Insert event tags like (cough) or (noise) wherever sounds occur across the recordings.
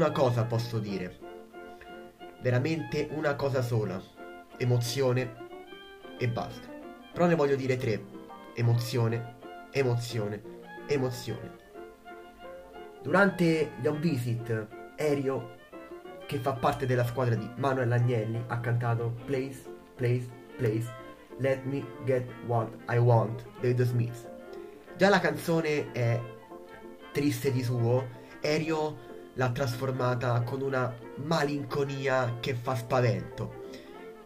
una cosa posso dire. Veramente una cosa sola. Emozione e basta. Però ne voglio dire tre. Emozione, emozione, emozione. Durante gli on visit, Erio, che fa parte della squadra di Manuel Agnelli, ha cantato Place, Place, Place, Let Me Get What I Want dei The Smiths. Già la canzone è triste di suo, Erio l'ha trasformata con una malinconia che fa spavento.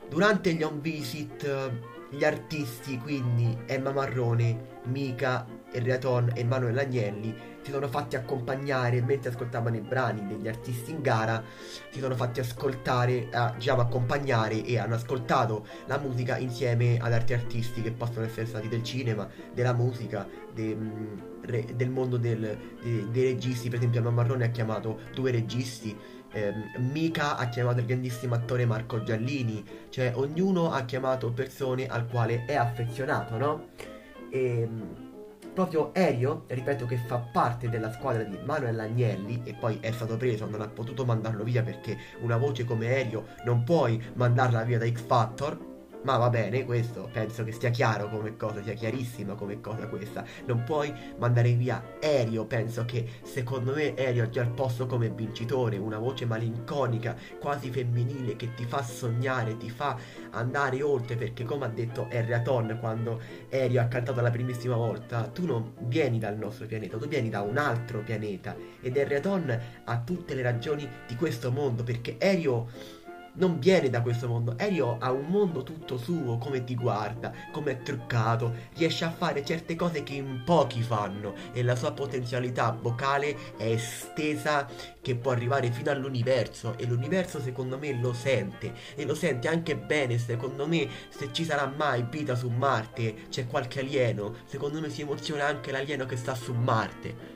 Durante gli on visit gli artisti, quindi Emma Marrone, Mika, Reaton e Manuel Agnelli, si sono fatti accompagnare mentre ascoltavano i brani degli artisti in gara, si sono fatti ascoltare, eh, diciamo accompagnare e hanno ascoltato la musica insieme ad altri artisti che possono essere stati del cinema, della musica, de, mm, re, del mondo del, de, dei registi, per esempio Emma Marrone ha chiamato due registi, ehm, Mika ha chiamato il grandissimo attore Marco Giallini, cioè ognuno ha chiamato persone al quale è affezionato, no? E ehm, proprio Erio, ripeto che fa parte della squadra di Manuel Agnelli e poi è stato preso, non ha potuto mandarlo via perché una voce come Erio non puoi mandarla via da X Factor ma va bene, questo penso che sia chiaro come cosa, sia chiarissima come cosa questa. Non puoi mandare via Aereo, penso che secondo me Aereo ha già il posto come vincitore, una voce malinconica, quasi femminile, che ti fa sognare, ti fa andare oltre, perché come ha detto Erraton quando Aereo ha cantato la primissima volta, tu non vieni dal nostro pianeta, tu vieni da un altro pianeta. Ed Erraton ha tutte le ragioni di questo mondo, perché Aereo non viene da questo mondo. Elio ha un mondo tutto suo, come ti guarda, come è truccato, riesce a fare certe cose che in pochi fanno e la sua potenzialità vocale è estesa che può arrivare fino all'universo e l'universo secondo me lo sente e lo sente anche bene, secondo me se ci sarà mai vita su Marte, c'è qualche alieno, secondo me si emoziona anche l'alieno che sta su Marte.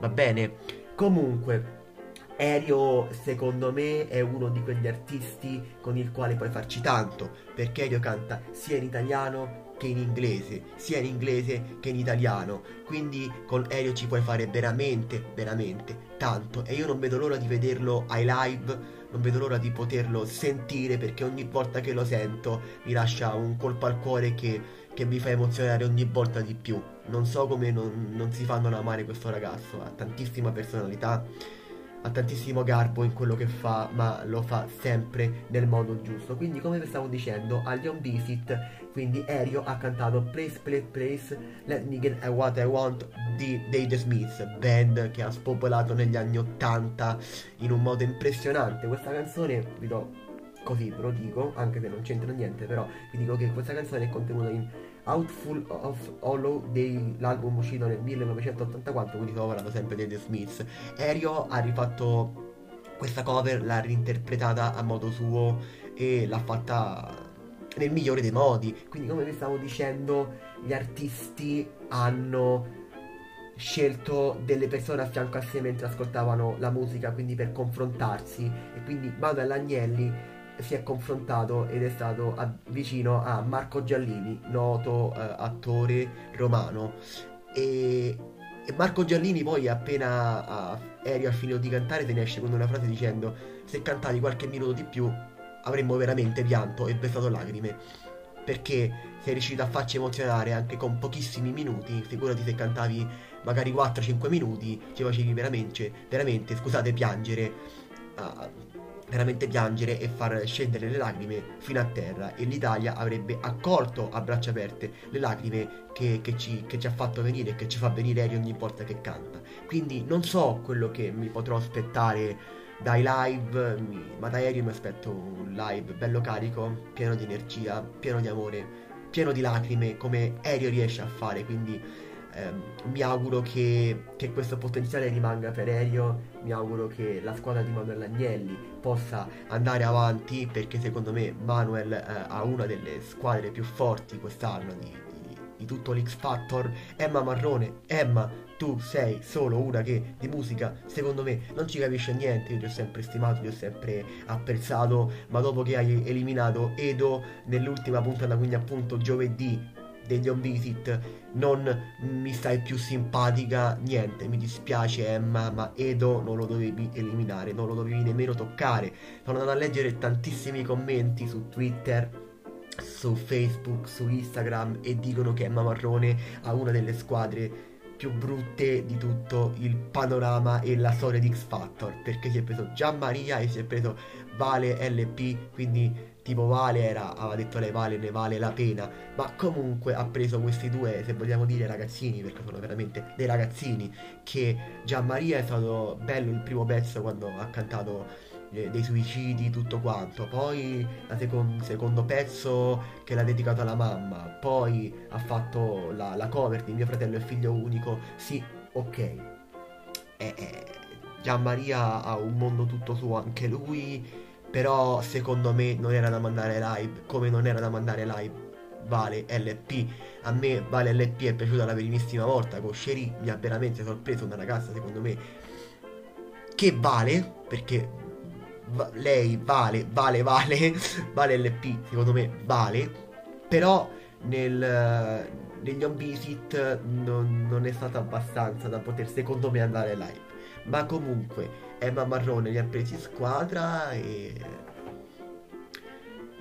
Va bene? Comunque, Erio secondo me è uno di quegli artisti con il quale puoi farci tanto, perché Erio canta sia in italiano che in inglese, sia in inglese che in italiano, quindi con Erio ci puoi fare veramente, veramente tanto e io non vedo l'ora di vederlo ai live, non vedo l'ora di poterlo sentire perché ogni volta che lo sento mi lascia un colpo al cuore che, che mi fa emozionare ogni volta di più. Non so come non, non si fanno amare questo ragazzo, ha tantissima personalità ha tantissimo garbo in quello che fa, ma lo fa sempre nel modo giusto. Quindi, come vi stavo dicendo, agli Visit, quindi Aereo ha cantato Place, Place, Place, Let Me Get What I Want di, dei The Smiths, band che ha spopolato negli anni 80 in un modo impressionante. Questa canzone vi do così, ve lo dico, anche se non c'entra niente, però vi dico che questa canzone è contenuta in Outful of Hollow dell'album uscito nel 1984, quindi sto parlando sempre dei The Smiths. Aereo ha rifatto questa cover, l'ha reinterpretata a modo suo e l'ha fatta nel migliore dei modi. Quindi come vi stavo dicendo, gli artisti hanno scelto delle persone a fianco a sé mentre ascoltavano la musica, quindi per confrontarsi. E quindi Manuel Agnelli si è confrontato ed è stato a, vicino a Marco Giallini, noto eh, attore romano. E, e, Marco Giallini poi appena a, eri al finito di cantare se ne esce con una frase dicendo se cantavi qualche minuto di più avremmo veramente pianto e versato lacrime. Perché sei riuscito a farci emozionare anche con pochissimi minuti, figurati se cantavi magari 4-5 minuti, ci facevi veramente, veramente, scusate, piangere. Uh, veramente piangere e far scendere le lacrime fino a terra e l'Italia avrebbe accolto a braccia aperte le lacrime che, che, ci, che ci, ha fatto venire e che ci fa venire Eri ogni volta che canta. Quindi non so quello che mi potrò aspettare dai live, ma da Aereo mi aspetto un live bello carico, pieno di energia, pieno di amore, pieno di lacrime come Aereo riesce a fare, quindi ehm, mi auguro che, che, questo potenziale rimanga per Elio, mi auguro che la squadra di Manuel Agnelli possa andare avanti perché secondo me Manuel eh, ha una delle squadre più forti quest'anno di, di, di tutto l'X Factor. Emma Marrone, Emma, tu sei solo una che di musica secondo me non ci capisce niente, io ti ho sempre stimato, ti ho sempre apprezzato, ma dopo che hai eliminato Edo nell'ultima puntata, quindi appunto giovedì degli on visit non mi stai più simpatica, niente, mi dispiace Emma, ma Edo non lo dovevi eliminare, non lo dovevi nemmeno toccare. Sono andato a leggere tantissimi commenti su Twitter, su Facebook, su Instagram e dicono che Emma Marrone ha una delle squadre più brutte di tutto il panorama e la storia di X Factor perché si è preso Gian Maria e si è preso Vale LP quindi tipo Vale era, aveva detto lei Vale ne vale la pena, ma comunque ha preso questi due, se vogliamo dire ragazzini, perché sono veramente dei ragazzini, che Gianmaria è stato bello il primo pezzo quando ha cantato dei suicidi, tutto quanto, poi il secon- secondo pezzo che l'ha dedicato alla mamma, poi ha fatto la, la cover di mio fratello e figlio unico, sì, ok. Eh, eh, Gianmaria ha un mondo tutto suo anche lui però secondo me non era da mandare live, come non era da mandare live Vale LP. A me Vale LP è piaciuta la primissima volta con Sherry, mi ha veramente sorpreso una ragazza secondo me che vale, perché lei vale, vale, vale, (laughs) vale LP, secondo me vale, però nel, negli on visit non, non è stata abbastanza da poter secondo me andare live. Ma comunque Emma Marrone li ha presi squadra e...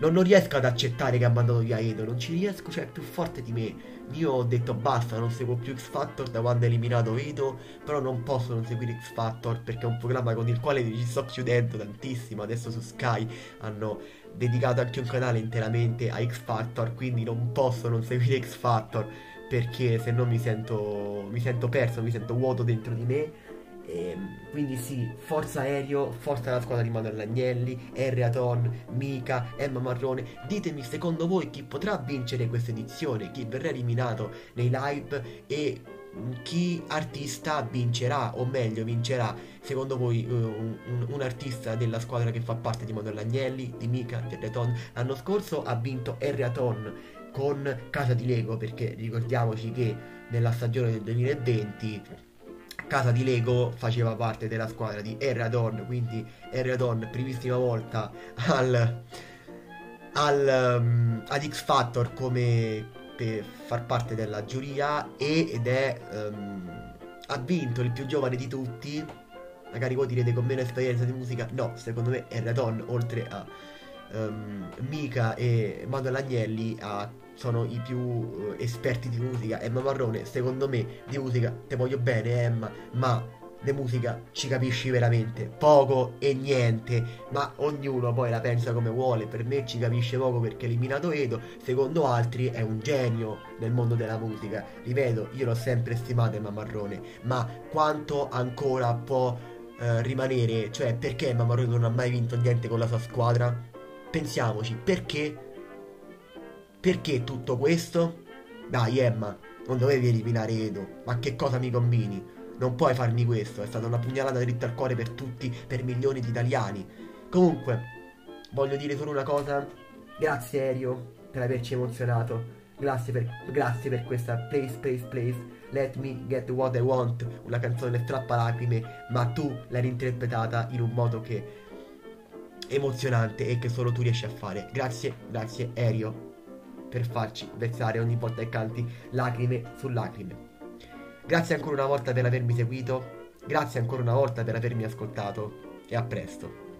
Non, non, riesco ad accettare che ha mandato via Edo, non ci riesco, cioè è più forte di me. Io ho detto basta, non seguo più X Factor da quando ha eliminato Edo, però non posso non seguire X Factor perché è un programma con il quale ci sto chiudendo tantissimo. Adesso su Sky hanno dedicato anche un canale interamente a X Factor, quindi non posso non seguire X Factor perché se no mi sento, mi sento perso, mi sento vuoto dentro di me e, ehm, quindi sì, forza aereo, forza la squadra di Manuel Agnelli, Erraton, Mika, Emma Marrone. Ditemi secondo voi chi potrà vincere questa edizione, chi verrà eliminato nei live e mm, chi artista vincerà, o meglio vincerà, secondo voi uh, un, un, artista della squadra che fa parte di Manuel Agnelli, di Mika, di Erraton. L'anno scorso ha vinto Erraton con Casa di Lego perché ricordiamoci che nella stagione del 2020 casa di Lego faceva parte della squadra di Erradon, quindi Erradon primissima volta al, al, um, ad X Factor come per far parte della giuria ed è um, ha vinto il più giovane di tutti. Magari voi direte con meno esperienza di musica. No, secondo me Erradon oltre a um, Mika e Manuel Agnelli ha sono i più uh, esperti di musica. Emma Marrone, secondo me, di musica te voglio bene, Emma, ma di musica ci capisci veramente poco e niente, ma ognuno poi la pensa come vuole. Per me ci capisce poco perché eliminato Edo, secondo altri è un genio nel mondo della musica. Ripeto, io l'ho sempre stimato Emma Marrone, ma quanto ancora può eh, rimanere? Cioè, perché Emma Marrone non ha mai vinto niente con la sua squadra? Pensiamoci, perché? Perché tutto questo? Dai Emma, non dovevi eliminare Edo, ma che cosa mi combini? Non puoi farmi questo, è stata una pugnalata dritta al cuore per tutti, per milioni di italiani. Comunque, voglio dire solo una cosa. Grazie Aereo per averci emozionato. Grazie per, grazie per questa Place, Place, Place. Let me get what I want. Una canzone strappa lacrime, ma tu l'hai interpretata in un modo che emozionante e che solo tu riesci a fare. Grazie, grazie Aereo per farci versare ogni volta che canti lacrime su lacrime. Grazie ancora una volta per avermi seguito, grazie ancora una volta per avermi ascoltato e a presto.